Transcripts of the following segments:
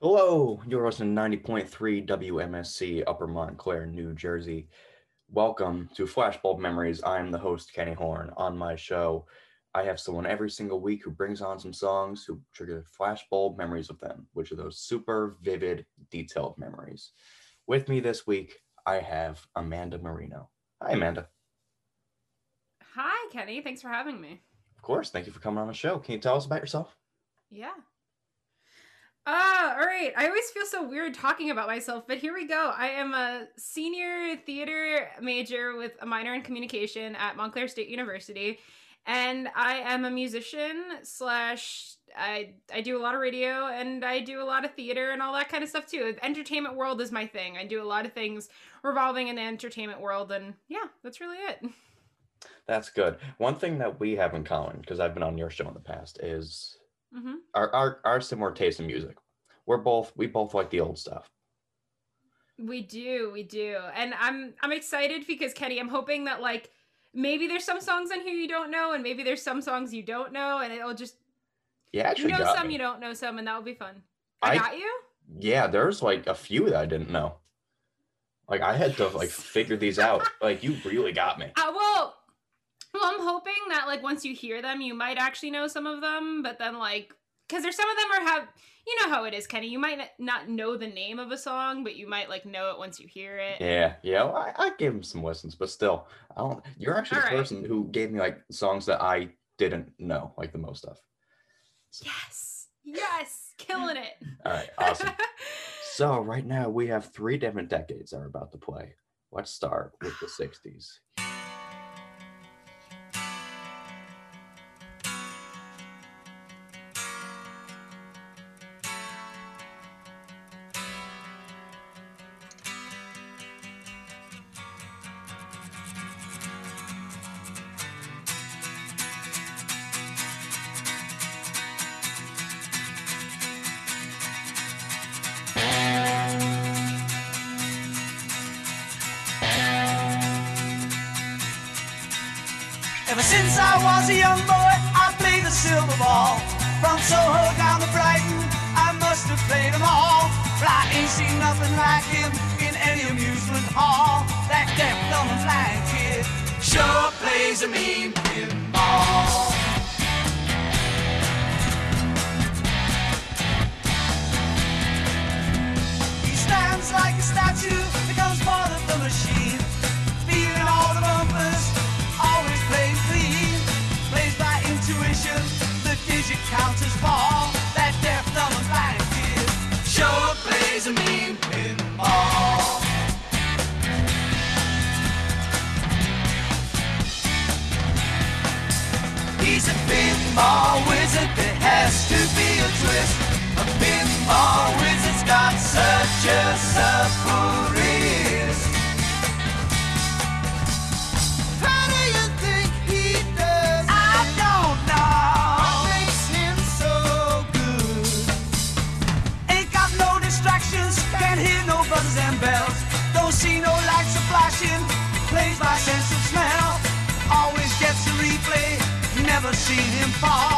Hello, you're listening to 90.3 WMSC Upper Montclair, New Jersey. Welcome to Flashbulb Memories. I'm the host, Kenny Horn. On my show, I have someone every single week who brings on some songs who trigger flashbulb memories of them, which are those super vivid, detailed memories. With me this week, I have Amanda Marino. Hi, Amanda. Hi, Kenny. Thanks for having me. Of course. Thank you for coming on the show. Can you tell us about yourself? Yeah. Ah, all right. I always feel so weird talking about myself, but here we go. I am a senior theater major with a minor in communication at Montclair State University, and I am a musician slash I I do a lot of radio and I do a lot of theater and all that kind of stuff too. Entertainment world is my thing. I do a lot of things revolving in the entertainment world, and yeah, that's really it. That's good. One thing that we have in common, because I've been on your show in the past, is hmm our, our our similar taste in music. We're both we both like the old stuff. We do, we do. And I'm I'm excited because Kenny, I'm hoping that like maybe there's some songs on here you don't know and maybe there's some songs you don't know and it'll just Yeah, you know some, me. you don't know some and that'll be fun. I, I- got you? Yeah, there's like a few that I didn't know. Like I had to like figure these out. Like you really got me. Uh, well, well, I'm hoping that like once you hear them, you might actually know some of them, but then like because there's some of them are have you know how it is, Kenny. You might not know the name of a song, but you might like know it once you hear it. Yeah, yeah. well, I, I gave him some listens, but still, I don't. You're actually the All right. person who gave me like songs that I didn't know, like the most of. Yes, yes, killing it. All right, awesome. so right now we have three different decades that are about to play. Let's start with the '60s. Plays a mean seen him fall.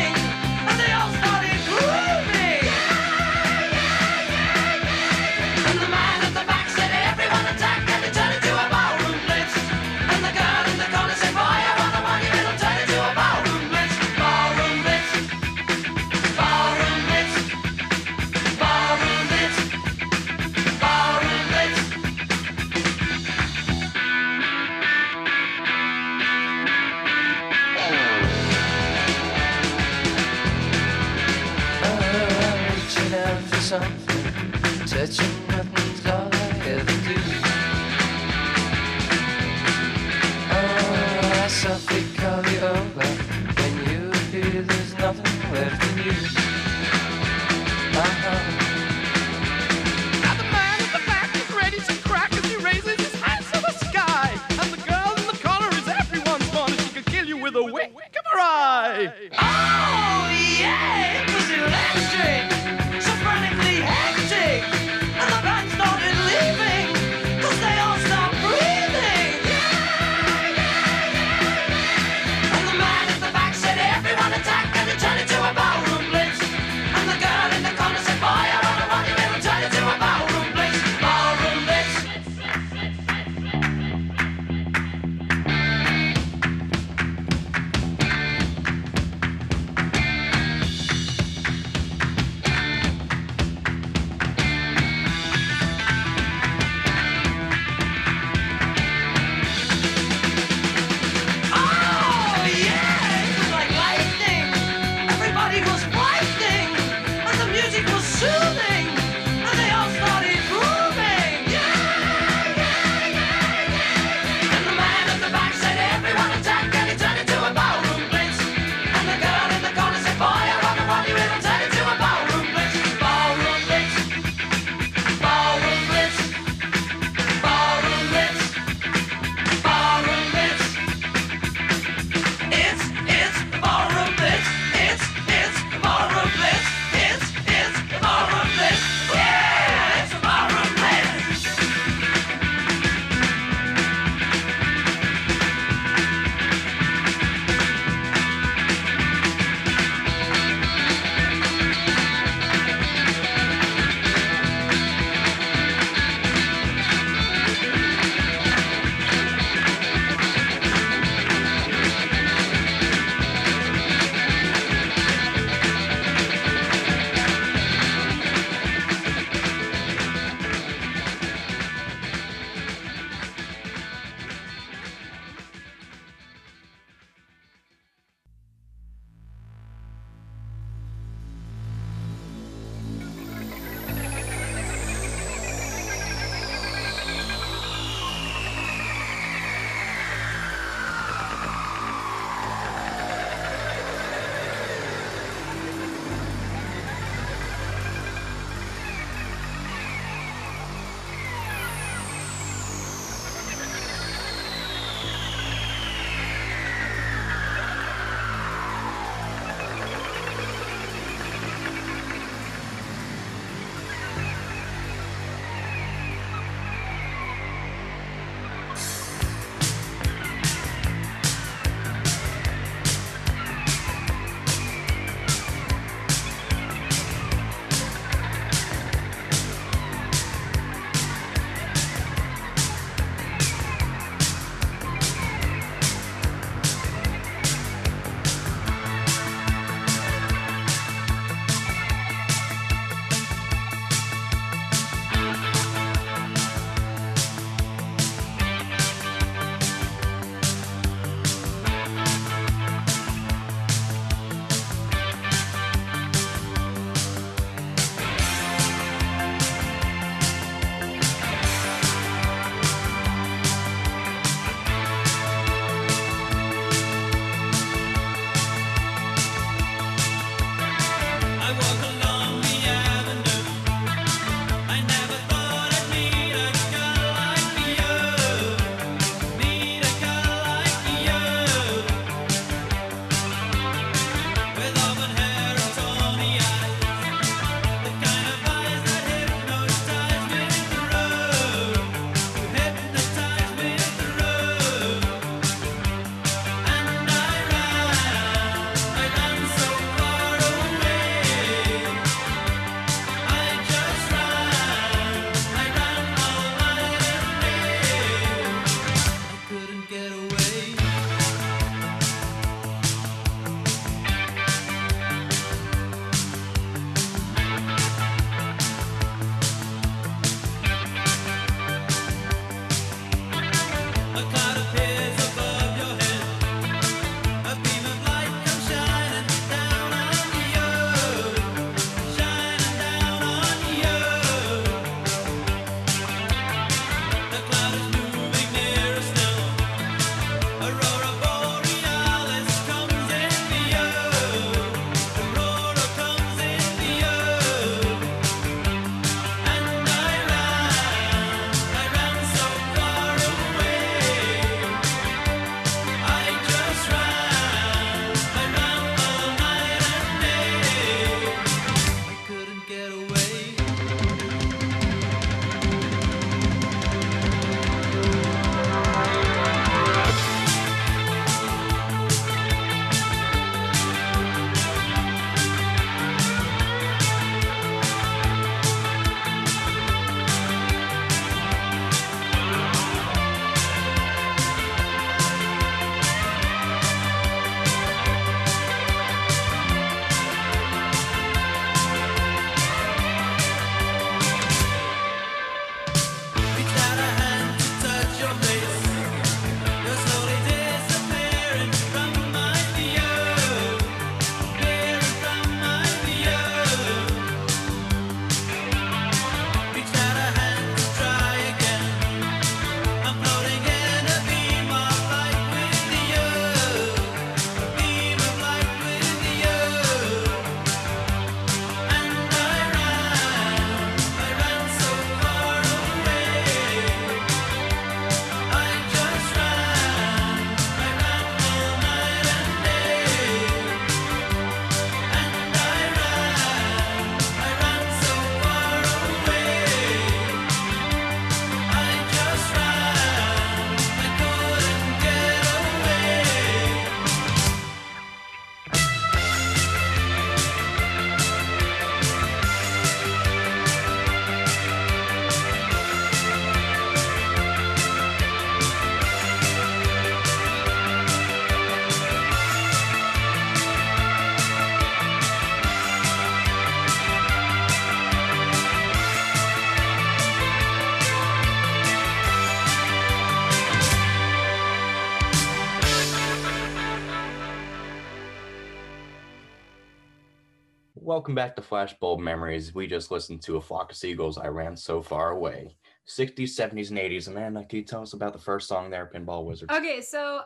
Welcome back to Flashbulb Memories. We just listened to A Flock of Seagulls, I Ran So Far Away. 60s, 70s, and 80s. Amanda, can you tell us about the first song there, Pinball Wizard? Okay, so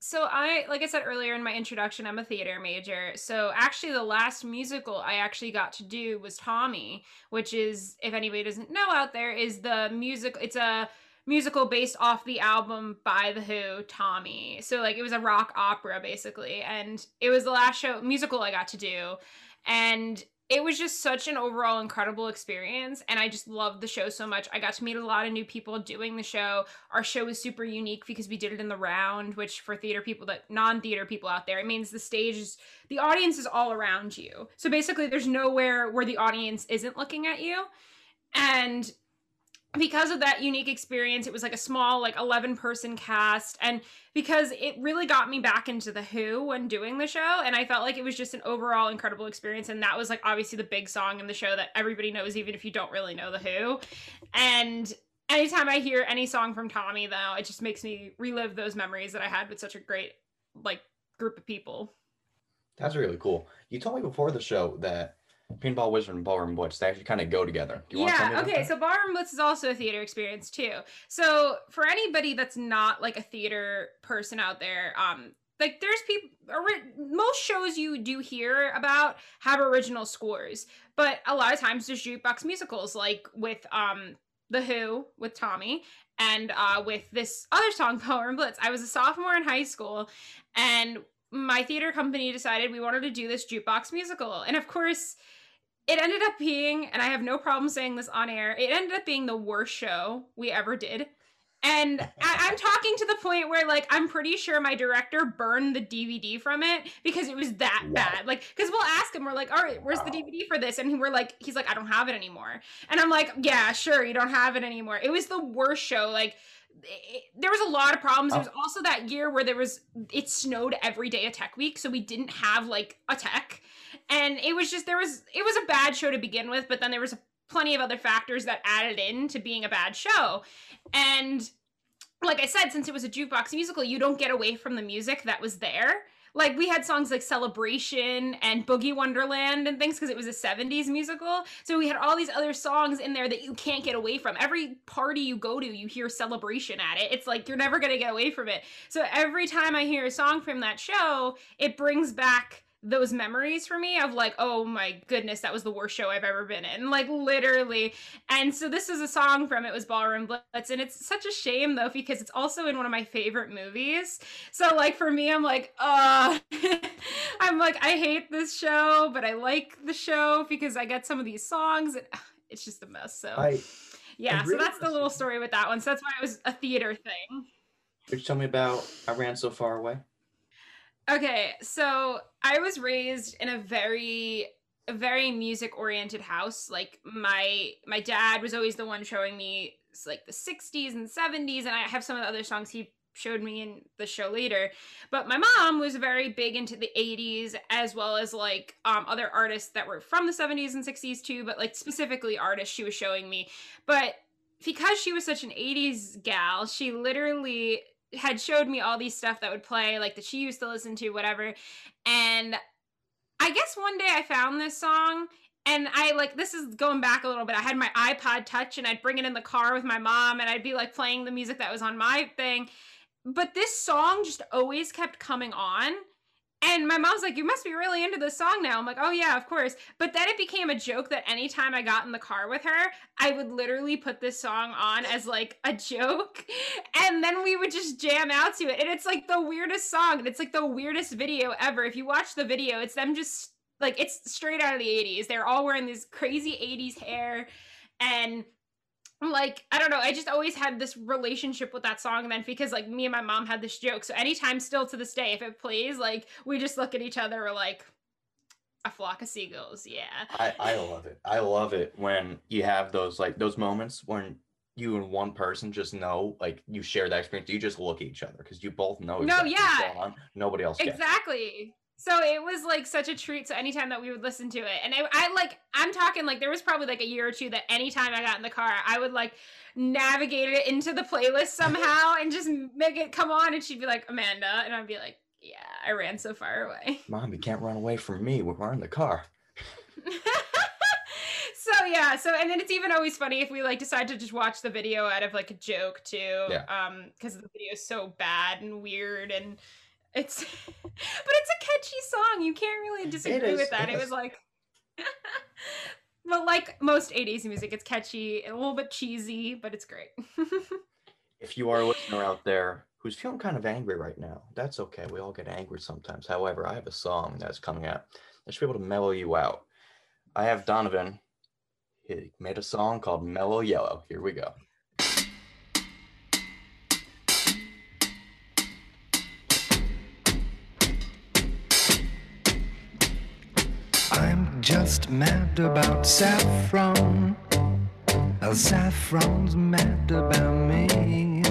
so I like I said earlier in my introduction, I'm a theater major. So actually the last musical I actually got to do was Tommy, which is if anybody doesn't know out there is the music it's a musical based off the album by the Who, Tommy. So like it was a rock opera basically and it was the last show musical I got to do and it was just such an overall incredible experience and i just loved the show so much. I got to meet a lot of new people doing the show. Our show was super unique because we did it in the round which for theater people that non-theater people out there it means the stage is the audience is all around you. So basically there's nowhere where the audience isn't looking at you. And because of that unique experience it was like a small like 11 person cast and because it really got me back into the who when doing the show and i felt like it was just an overall incredible experience and that was like obviously the big song in the show that everybody knows even if you don't really know the who and anytime i hear any song from tommy though it just makes me relive those memories that i had with such a great like group of people That's really cool. You told me before the show that Pinball Wizard and Ballroom Blitz, they actually kind of go together. Do you want to yeah okay so ballroom blitz is also a theater experience too. So for anybody that's not like a theater person out there um like there's people most shows you do hear about have original scores but a lot of times there's jukebox musicals like with um the who with tommy and uh with this other song ballroom blitz. I was a sophomore in high school and my theater company decided we wanted to do this jukebox musical and of course it ended up being, and I have no problem saying this on air, it ended up being the worst show we ever did. And I, I'm talking to the point where, like, I'm pretty sure my director burned the DVD from it because it was that Wow. bad. Like, because we'll ask him, we're like, all right, where's the DVD for this? And we're like, he's like, I don't have it anymore. And I'm like, yeah, sure, you don't have it anymore. It was the worst show. Like, it, there was a lot of problems. There oh. was also that year where there was, it snowed every day at Tech Week. So we didn't have, like, a tech and it was just there was it was a bad show to begin with but then there was plenty of other factors that added in to being a bad show and like i said since it was a jukebox musical you don't get away from the music that was there like we had songs like celebration and boogie wonderland and things because it was a 70s musical. So we had all these other songs in there that you can't get away from. Every party you go to you hear celebration at it. It's like you're never going to get away from it. So every time i hear a song from that show it brings back those memories for me of like, oh my goodness, that was the worst show I've ever been in. Like literally. And so this is a song from it was Ballroom Blitz. And it's such a shame though, because it's also in one of my favorite movies. So like for me, I'm like, uh I'm like, I hate this show, but I like the show because I get some of these songs and it's just a mess. So I, yeah, really so that's the little story with that one. So that's why it was a theater thing. could you tell me about I Ran So Far Away? Okay, so I was raised in a very a very music oriented house. Like my my dad was always the one showing me like the 60s and 70s and I have some of the other songs he showed me in the show later. But my mom was very big into the 80s as well as like um other artists that were from the 70s and 60s too, but like specifically artists she was showing me. But because she was such an 80s gal, she literally had showed me all these stuff that would play, like that she used to listen to, whatever. And I guess one day I found this song and I like this is going back a little bit. I had my iPod touch and I'd bring it in the car with my mom and I'd be like playing the music that was on my thing. But this song just always kept coming on. And my mom's like, You must be really into this song now. I'm like, Oh, yeah, of course. But then it became a joke that anytime I got in the car with her, I would literally put this song on as like a joke. And then we would just jam out to it. And it's like the weirdest song. And it's like the weirdest video ever. If you watch the video, it's them just like, it's straight out of the 80s. They're all wearing this crazy 80s hair. And like I don't know, I just always had this relationship with that song. And then because like me and my mom had this joke, so anytime still to this day, if it plays, like we just look at each other, we're like a flock of seagulls. Yeah. I, I love it. I love it when you have those like those moments when you and one person just know like you share that experience. You just look at each other because you both know. No, yeah. Nobody else. Exactly. So it was like such a treat. So anytime that we would listen to it, and I, I like, I'm talking like there was probably like a year or two that anytime I got in the car, I would like navigate it into the playlist somehow and just make it come on, and she'd be like Amanda, and I'd be like, yeah, I ran so far away. Mom, you can't run away from me. We're in the car. so yeah, so and then it's even always funny if we like decide to just watch the video out of like a joke too. Yeah. Um, because the video is so bad and weird and it's but it's a catchy song. You can't really disagree is, with that. it It was like But like most 80s music, it's catchy, a little bit cheesy, but it's great. If you are a listener out there who's feeling kind of angry right now, that's okay. We all get angry sometimes. However, I have a song that's coming out that should be able to mellow you out. I have Donovan. He made a song called Mellow Yellow. Here we go. Just mad about saffron. Uh, Saffron's mad about me.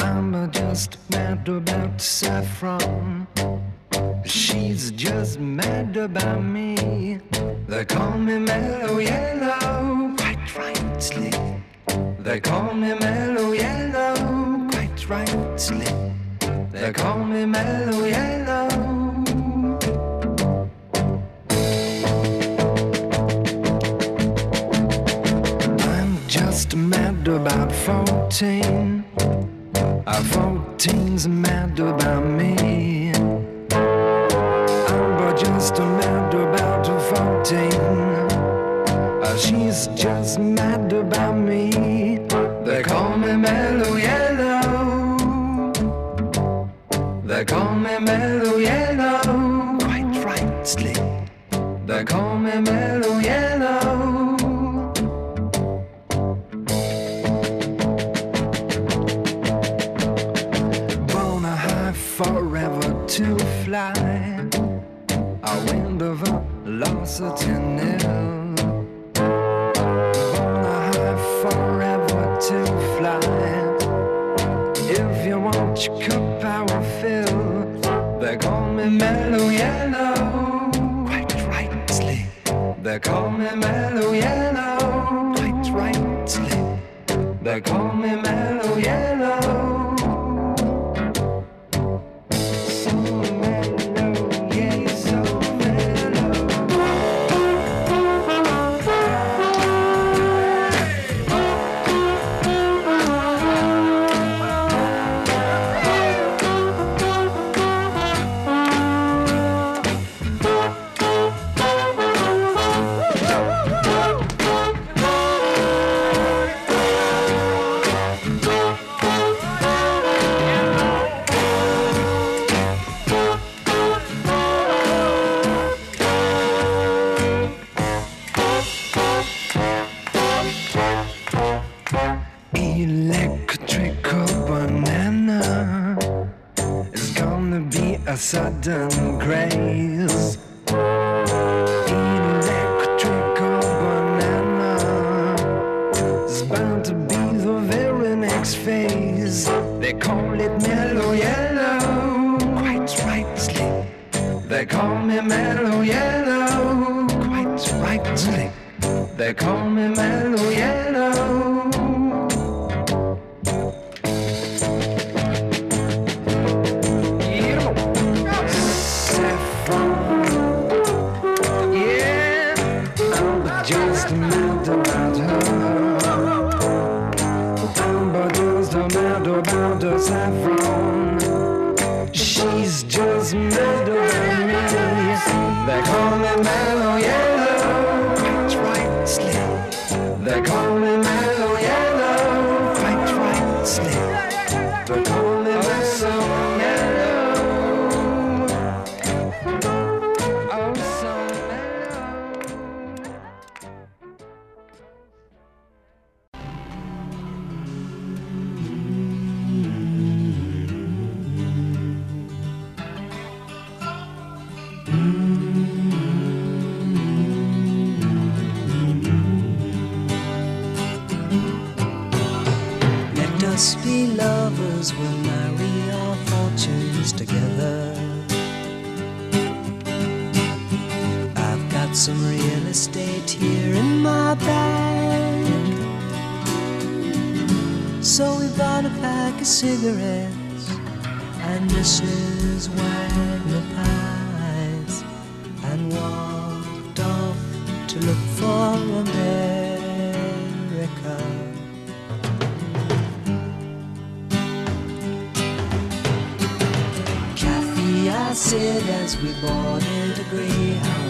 I'm just mad about saffron. She's just mad about me. They call me mellow yellow, quite rightly. They call me mellow yellow, quite rightly. They call me mellow yellow. About 14. Uh, 14's mad about me. I'm but just mad about 14. Uh, she's just mad about me. They call me mellow yellow. They call me mellow sudden craze. Some real estate here in my bag. So we bought a pack of cigarettes and Mrs. Wagner pies and walked off to look for America. Kathy, I said as we boarded a Greyhound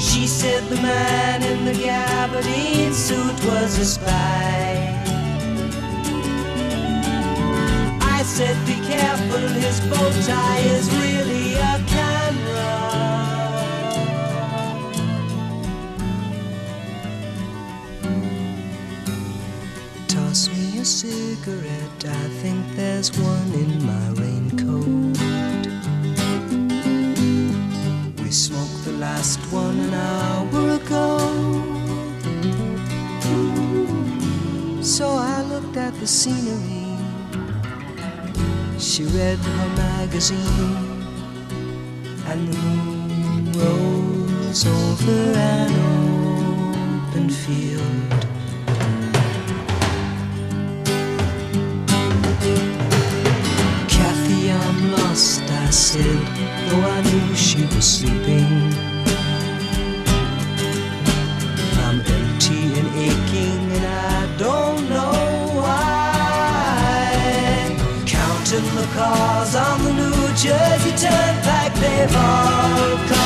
She said the man in the gabardine suit was a spy. I said, be careful, his bow tie is really a camera. Toss me a cigarette, I think there's one in my raincoat. Last one hour ago. So I looked at the scenery. She read her magazine, and the moon rose over an open field. Kathy, I'm lost, I said, though I knew she was sleeping. On the New Jersey Turnpike, they've all come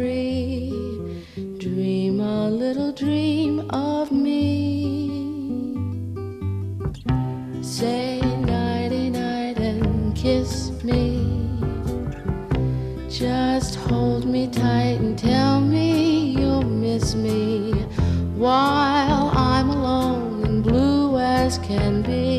tree. Dream a little dream of me. Say nighty night and kiss me. Just hold me tight and tell me you'll miss me while I'm alone and blue as can be.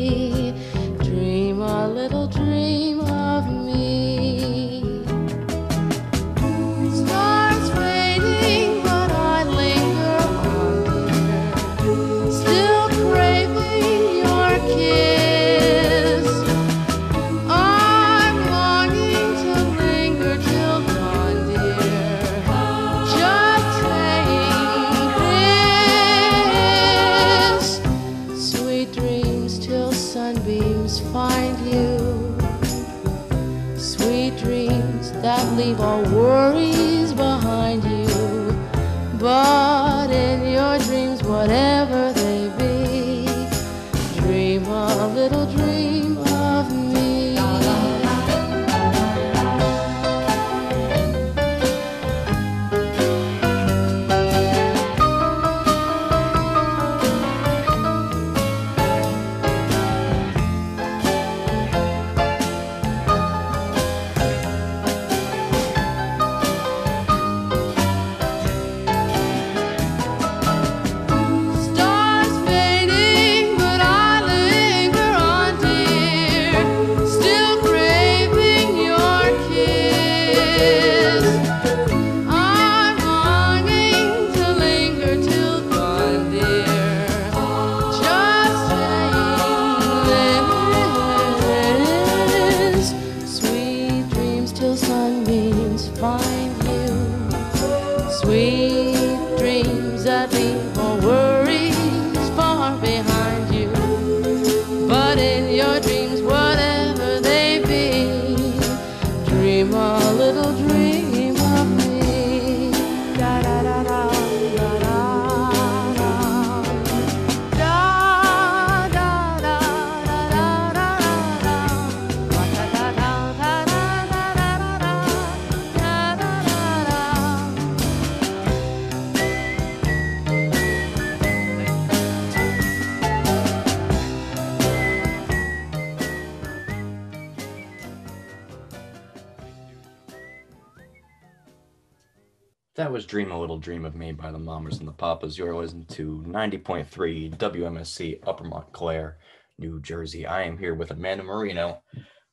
Of Me by the Mamas and the Papas. You're listening to 90.3 WMSC Upper Montclair, New Jersey. I am here with Amanda Marino.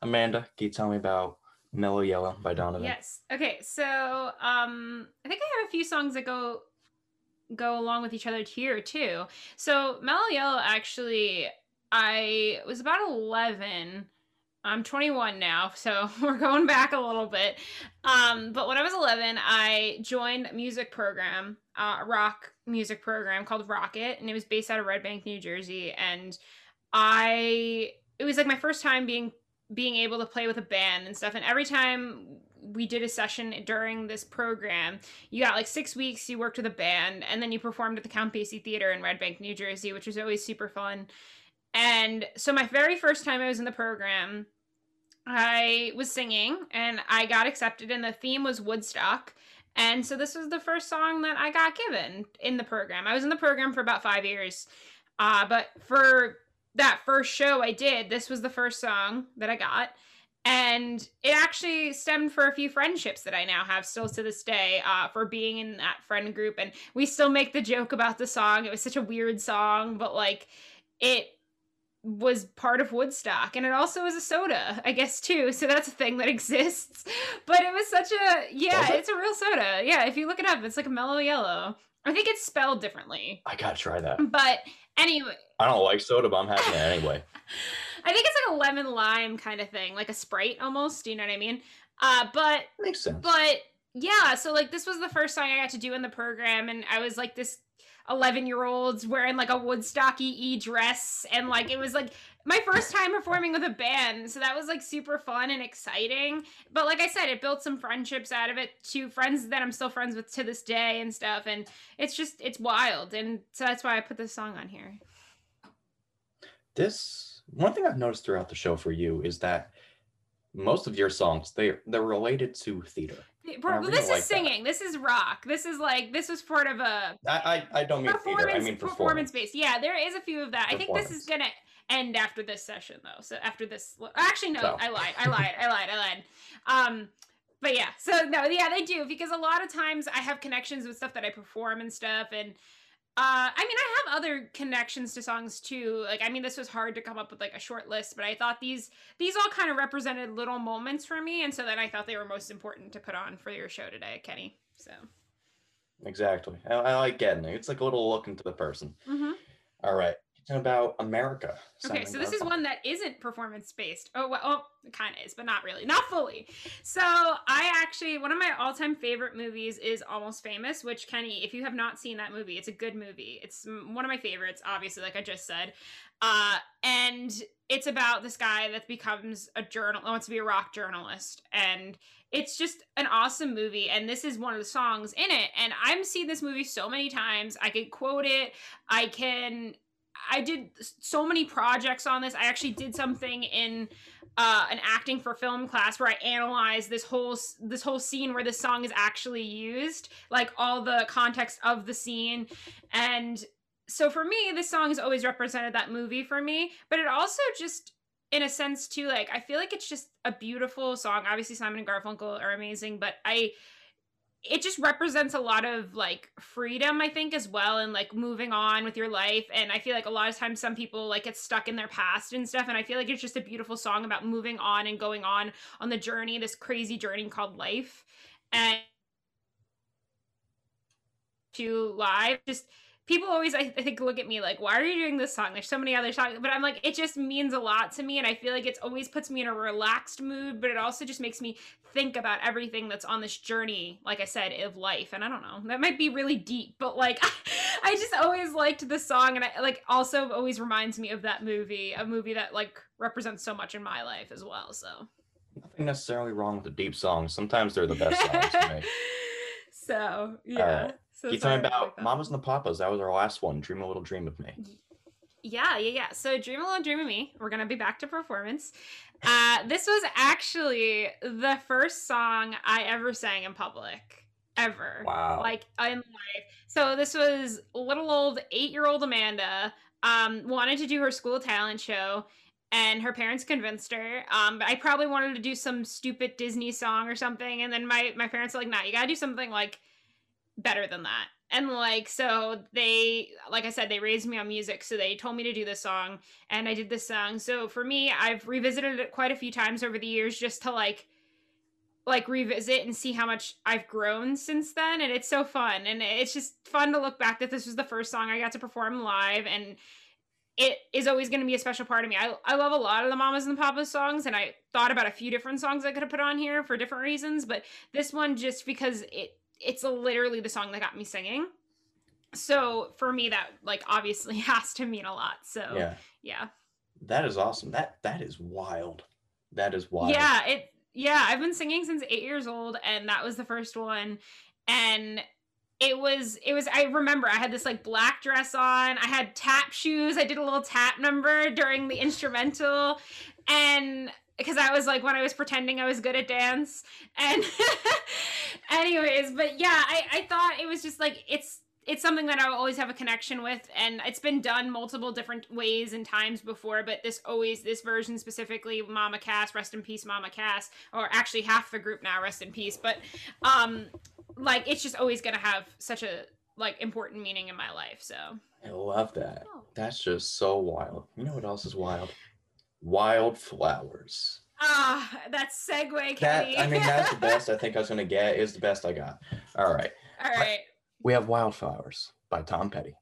Amanda, can you tell me about Mellow Yellow by Donovan? Yes. Okay. So um, I think I have a few songs that go go along with each other here too. So Mellow Yellow actually, I was about eleven. I'm 21 now, so we're going back a little bit. Um, but when I was 11, I joined a music program, uh, a rock music program called Rocket, and it was based out of Red Bank, New Jersey. And I, it was like my first time being being able to play with a band and stuff. And every time we did a session during this program, you got like six weeks, you worked with a band, and then you performed at the Count Basie Theater in Red Bank, New Jersey, which was always super fun. And so my very first time I was in the program, I was singing and I got accepted, and the theme was Woodstock. And so this was the first song that I got given in the program. I was in the program for about five years. Uh, but for that first show I did, this was the first song that I got. And it actually stemmed for a few friendships that I now have still to this day uh, for being in that friend group. And we still make the joke about the song. It was such a weird song, but like it was part of Woodstock and it also is a soda, I guess too. So that's a thing that exists. But it was such a yeah, it? it's a real soda. Yeah, if you look it up, it's like a mellow yellow. I think it's spelled differently. I gotta try that. But anyway, I don't like soda, but I'm having it anyway. I think it's like a lemon lime kind of thing, like a Sprite almost, do you know what I mean? Uh but Makes sense. but yeah, so like this was the first song I got to do in the program, and I was like this 11 year olds wearing like a Woodstocky e dress, and like it was like my first time performing with a band, so that was like super fun and exciting. But like I said, it built some friendships out of it to friends that I'm still friends with to this day and stuff, and it's just it's wild, and so that's why I put this song on here. this one thing I've noticed throughout the show for you is that most of your songs they they're related to theater. Really this like is that. singing. This is rock. This is like this was part of a I I, I don't mean theater. I performance mean performance performance. based. Yeah, there is a few of that. I think this is gonna end after this session though. So after this, actually no, So. I lied. I lied. I lied. I lied. Um, but yeah. So no, yeah, they do because a lot of times I have connections with stuff that I perform and stuff, and uh, I mean I have other connections to songs too. Like I mean this was hard to come up with like a short list, but I thought these these all kind of represented little moments for me, and so then I thought they were most important to put on for your show today, Kenny. So. Exactly. I, I like getting it. It's like a little look into the person. Mm-hmm. All right. About America. Okay, so this is one that isn't performance based. Oh, well, oh, it kind of is, but not really, not fully. So I actually one of my all time favorite movies is Almost Famous, which Kenny, if you have not seen that movie, it's a good movie. It's one of my favorites, obviously, like I just said. Uh, and it's about this guy that becomes a journal, wants to be a rock journalist, and it's just an awesome movie. And this is one of the songs in it. And I've seen this movie so many times. I can quote it. I can I did so many projects on this. I actually did something in uh, an acting for film class where I analyzed this whole this whole scene where this song is actually used, like all the context of the scene, and so for me, this song has always represented that movie for me. But it also just, in a sense, too, like I feel like it's just a beautiful song. Obviously, Simon and Garfunkel are amazing, but I it just represents a lot of like freedom i think as well and like moving on with your life and i feel like a lot of times some people like get stuck in their past and stuff and i feel like it's just a beautiful song about moving on and going on on the journey this crazy journey called life and to live just people always I, I think look at me like why are you doing this song there's so many other songs but i'm like it just means a lot to me and i feel like it's always puts me in a relaxed mood but it also just makes me think about everything that's on this journey like i said of life and i don't know that might be really deep but like i just always liked the song and i like also always reminds me of that movie a movie that like represents so much in my life as well so Nothing necessarily wrong with the deep songs. Sometimes they're the best songs to me. so yeah. So you sorry talking about. Mamas and the Papas. That was our last one. Dream a little dream of me. Yeah, yeah, yeah. So Dream a Little Dream of Me. We're gonna be back to performance. Uh, this was actually the first song I ever sang in public. Ever. Wow. Like in life. So this was little old eight-year-old Amanda. Um, wanted to do her school talent show. And her parents convinced her. Um, but I probably wanted to do some stupid Disney song or something. And then my my parents were like, nah, you gotta do something like better than that. And like so they like I said they raised me on music so they told me to do this song and I did this song. So for me I've revisited it quite a few times over the years just to like like revisit and see how much I've grown since then and it's so fun and it's just fun to look back that this was the first song I got to perform live and it is always going to be a special part of me. I, I love a lot of the Mamas and the Papas songs, and I thought about a few different songs I could have put on here for different reasons, but this one just because it it's literally the song that got me singing. So for me, that like obviously has to mean a lot. So Yeah. yeah, That is awesome. That that is wild. That is wild. yeah. It yeah. I've been singing since eight years old, and that was the first one, and it was it was i remember i had this like black dress on i had tap shoes i did a little tap number during the instrumental and because i was like when i was pretending i was good at dance and anyways but yeah i i thought it was just like it's it's something that I'll always have a connection with, and it's been done multiple different ways and times before. But this always, this version specifically, Mama Cass, rest in peace, Mama Cass, or actually half the group now, rest in peace. But um, like it's just always gonna have such a like important meaning in my life. So I love that. Oh. That's just so wild. You know what else is wild? Wildflowers. ah, that segue, That Kenny. I mean, that's the best I think I was gonna get. Is the best I got. All right, All right. we have Wildflowers by Tom Petty.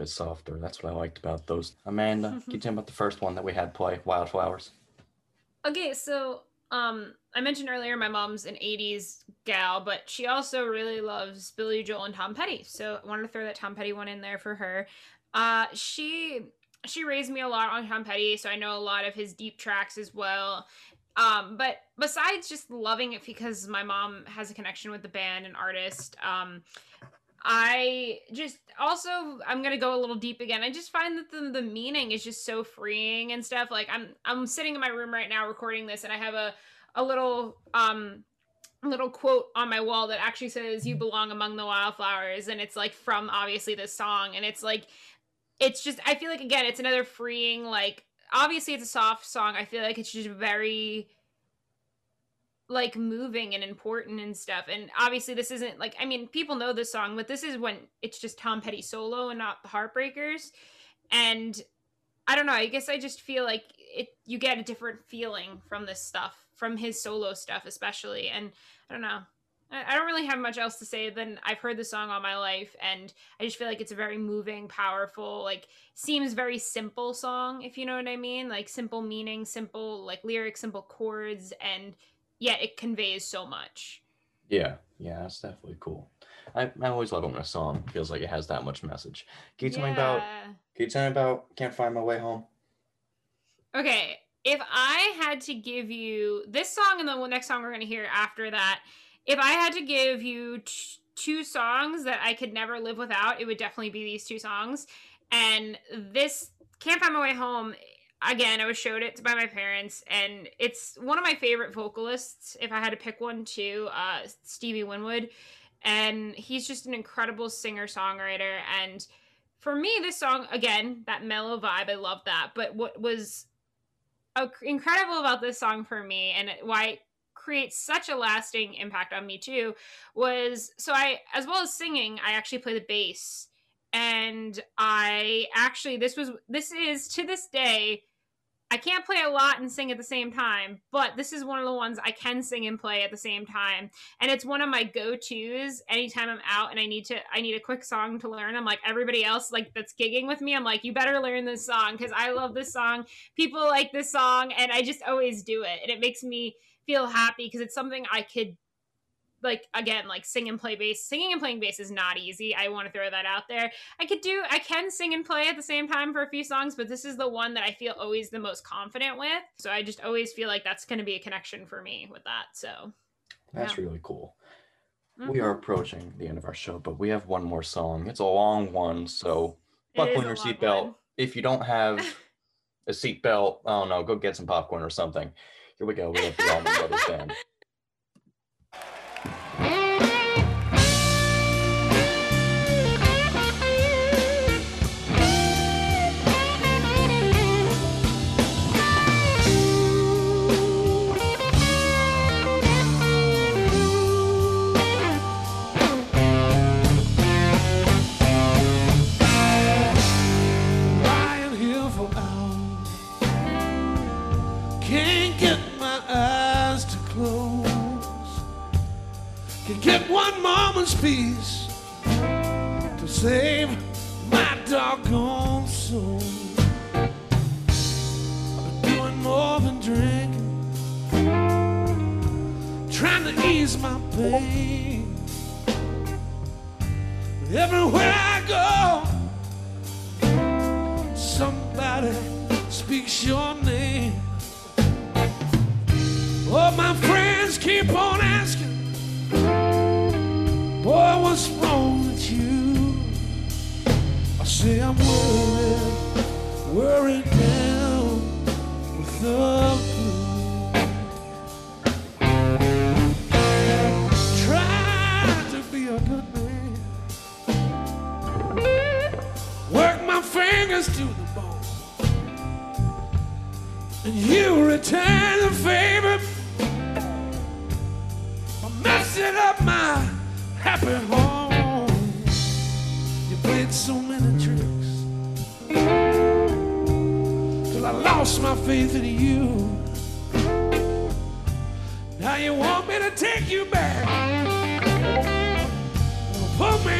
Bit softer. That's what I liked about those. Amanda, can you tell me about the first one that we had play, Wildflowers? Okay, so um I mentioned earlier my mom's an 80s gal, but she also really loves Billy Joel and Tom Petty. So I wanted to throw that Tom Petty one in there for her. Uh she she raised me a lot on Tom Petty, so I know a lot of his deep tracks as well. Um but besides just loving it because my mom has a connection with the band and artist, um I just also I'm gonna go a little deep again. I just find that the the meaning is just so freeing and stuff. Like I'm I'm sitting in my room right now recording this, and I have a a little um little quote on my wall that actually says "You belong among the wildflowers," and it's like from obviously this song, and it's like it's just I feel like again it's another freeing like obviously it's a soft song. I feel like it's just very like moving and important and stuff. And obviously this isn't like I mean people know this song, but this is when it's just Tom Petty solo and not the Heartbreakers. And I don't know, I guess I just feel like it you get a different feeling from this stuff, from his solo stuff especially. And I don't know. I I don't really have much else to say than I've heard the song all my life, and I just feel like it's a very moving, powerful, like seems very simple song, if you know what I mean. Like simple meaning, simple like lyrics, simple chords, and yet it conveys so much. Yeah, yeah, that's definitely cool. I, I always love it when a song feels like it has that much message. Can you tell me about can you tell me about Can't Find My Way Home? Okay, if I had to give you this song and the next song we're going to hear after that, if I had to give you t- two songs that I could never live without, it would definitely be these two songs. And this Can't Find My Way Home, again, I was showed it by my parents, and it's one of my favorite vocalists. If I had to pick one, too, uh, Stevie Winwood. And he's just an incredible singer songwriter. And for me, this song, again, that mellow vibe, I love that. But what was incredible about this song for me and why it creates such a lasting impact on me too was so I as well as singing I actually play the bass and I actually this was this is to this day I can't play a lot and sing at the same time but this is one of the ones I can sing and play at the same time. And it's one of my go-to's anytime I'm out and I need to I need a quick song to learn. I'm like everybody else like that's gigging with me I'm like you better learn this song cuz I love this song. People like this song and I just always do it. And it makes me feel happy because it's something I could like again like sing and play bass singing and playing bass is not easy i want to throw that out there i could do i can sing and play at the same time for a few songs but this is the one that i feel always the most confident with so i just always feel like that's going to be a connection for me with that so That's Yeah. really cool. We mhm. are approaching the end of our show, but we have one more song. It's a long one, so buckle in your seatbelt. If you don't have a seatbelt, I don't know, go get some popcorn or something. Here we go. We have the Allman Brothers Band. Get one moment's peace to save my doggone soul. I've been doing more than drinking, trying to ease my pain. Everywhere I go somebody speaks your name. Oh, my friends keep on asking, boy, what's wrong with you? I say I'm worried, worried down with the blue. Try to be a good man. Work my fingers to the bone. And you return the favor by messing up home. You played so many tricks till I lost my faith in you. Now you want me to take you back. What a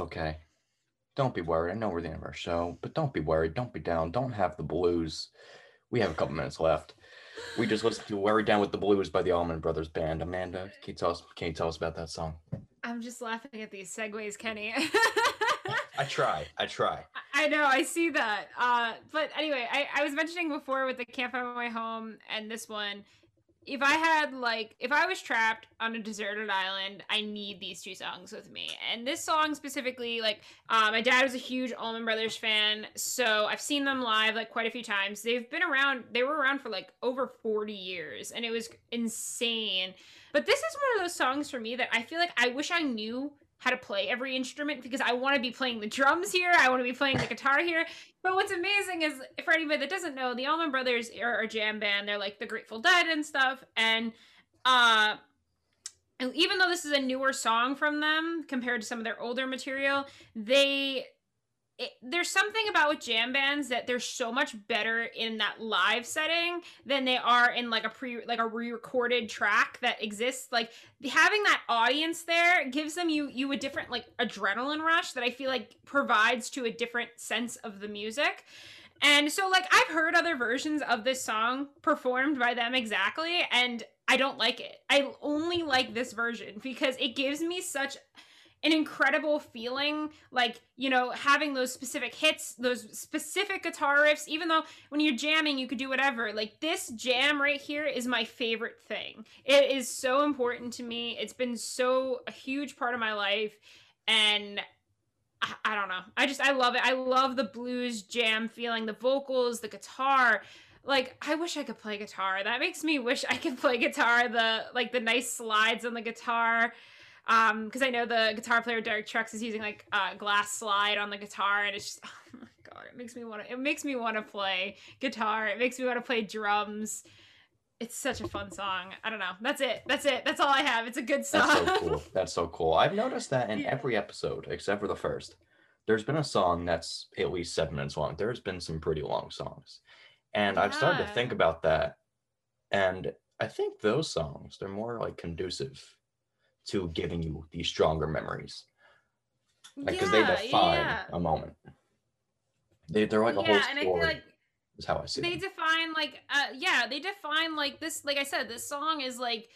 okay. Don't be worried. I know we're the end of our show, but don't be worried. Don't be down. Don't have the blues. We have a couple minutes left. We just listened to "Worry Down with the Blues" by the Allman Brothers Band. Amanda, can you tell us? Can you tell us about that song? I'm just laughing at these segues, Kenny. I try. I try. I know, I see that. Uh, but anyway, I, I was mentioning before with the Can't Find My Way Home and this one, if I had like, if I was trapped on a deserted island, I need these two songs with me. And this song specifically, like, uh, my dad was a huge Allman Brothers fan, so I've seen them live like quite a few times. They've been around, they were around for like over 40 years, and it was insane. But this is one of those songs for me that I feel like I wish I knew how to play every instrument because I want to be playing the drums here. I want to be playing the guitar here. But what's amazing is, for anybody that doesn't know, the Allman Brothers are a jam band. They're like the Grateful Dead and stuff. And uh, even though this is a newer song from them compared to some of their older material, they it, there's something about with jam bands that they're so much better in that live setting than they are in like a pre like a re-recorded track that exists. Like having that audience there gives them you you a different like adrenaline rush that i feel like provides to a different sense of the music. And so like i've heard other versions of this song performed by them exactly and i don't like it. I only like this version because it gives me such an incredible feeling like you know having those specific hits those specific guitar riffs even though when you're jamming you could do whatever. Like this jam right here is my favorite thing. It is so important to me. It's been so a huge part of my life and I, I don't know. I just i love it. I love the blues jam feeling the vocals the guitar. Like i wish i could play guitar. That makes me wish i could play guitar. The like the nice slides on the guitar Um, because I know the guitar player Derek Trucks is using like uh, glass slide on the guitar, and it's just oh my god, it makes me want to. It makes me want to play guitar. It makes me want to play drums. It's such a fun song. I don't know. That's it. That's it. That's all I have. It's a good song. That's so cool. That's so cool. I've noticed that in Yeah. every episode except for the first. There's been a song that's at least seven minutes long. There's been some pretty long songs. And I've started to think about that. And I think those songs, they're more like conducive to giving you these stronger memories. Like, because they define yeah. a moment. They, they're like a yeah, whole and I feel story, like is how I see they it. define like uh yeah they define like this like i said this song is like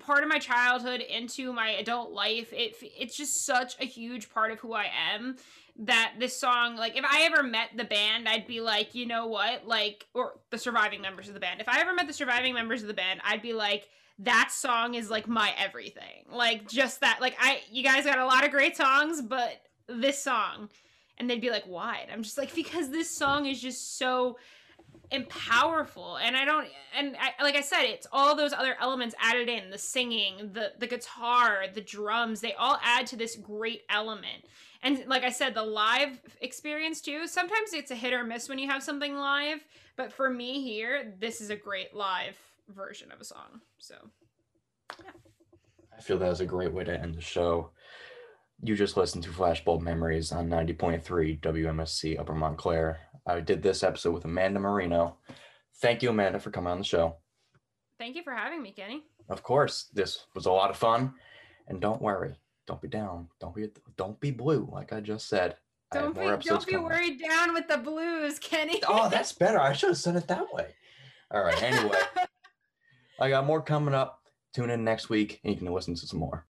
part of my childhood into my adult life it it's just such a huge part of who i am that this song like if i ever met the band i'd be like you know what like or the surviving members of the band if i ever met the surviving members of the band i'd be like that song is like my everything. Like just that like i you guys got a lot of great songs but this song. And they'd be like why And i'm just like because this song is just so and powerful. And i don't and I, like i said it's all those other elements added in the singing the the guitar the drums they all add to this great element. And like i said the live experience too sometimes it's a hit or miss when you have something live but for me here this is a great live version of a song so I feel that was a great way to end the show. You just listened to Flashbulb Memories on 90.3 WMSC Upper Montclair. I did this episode with Amanda Marino. Thank you, Amanda, for coming on the show. thank you for having me kenny Of course, this was a lot of fun. And don't worry, don't be down. Don't be don't be blue, like I just said. Don't be don't be coming. worried down with the blues kenny Oh, that's better. I should have said it that way. All right. Anyway, I got more coming up. Tune in next week and you can listen to some more.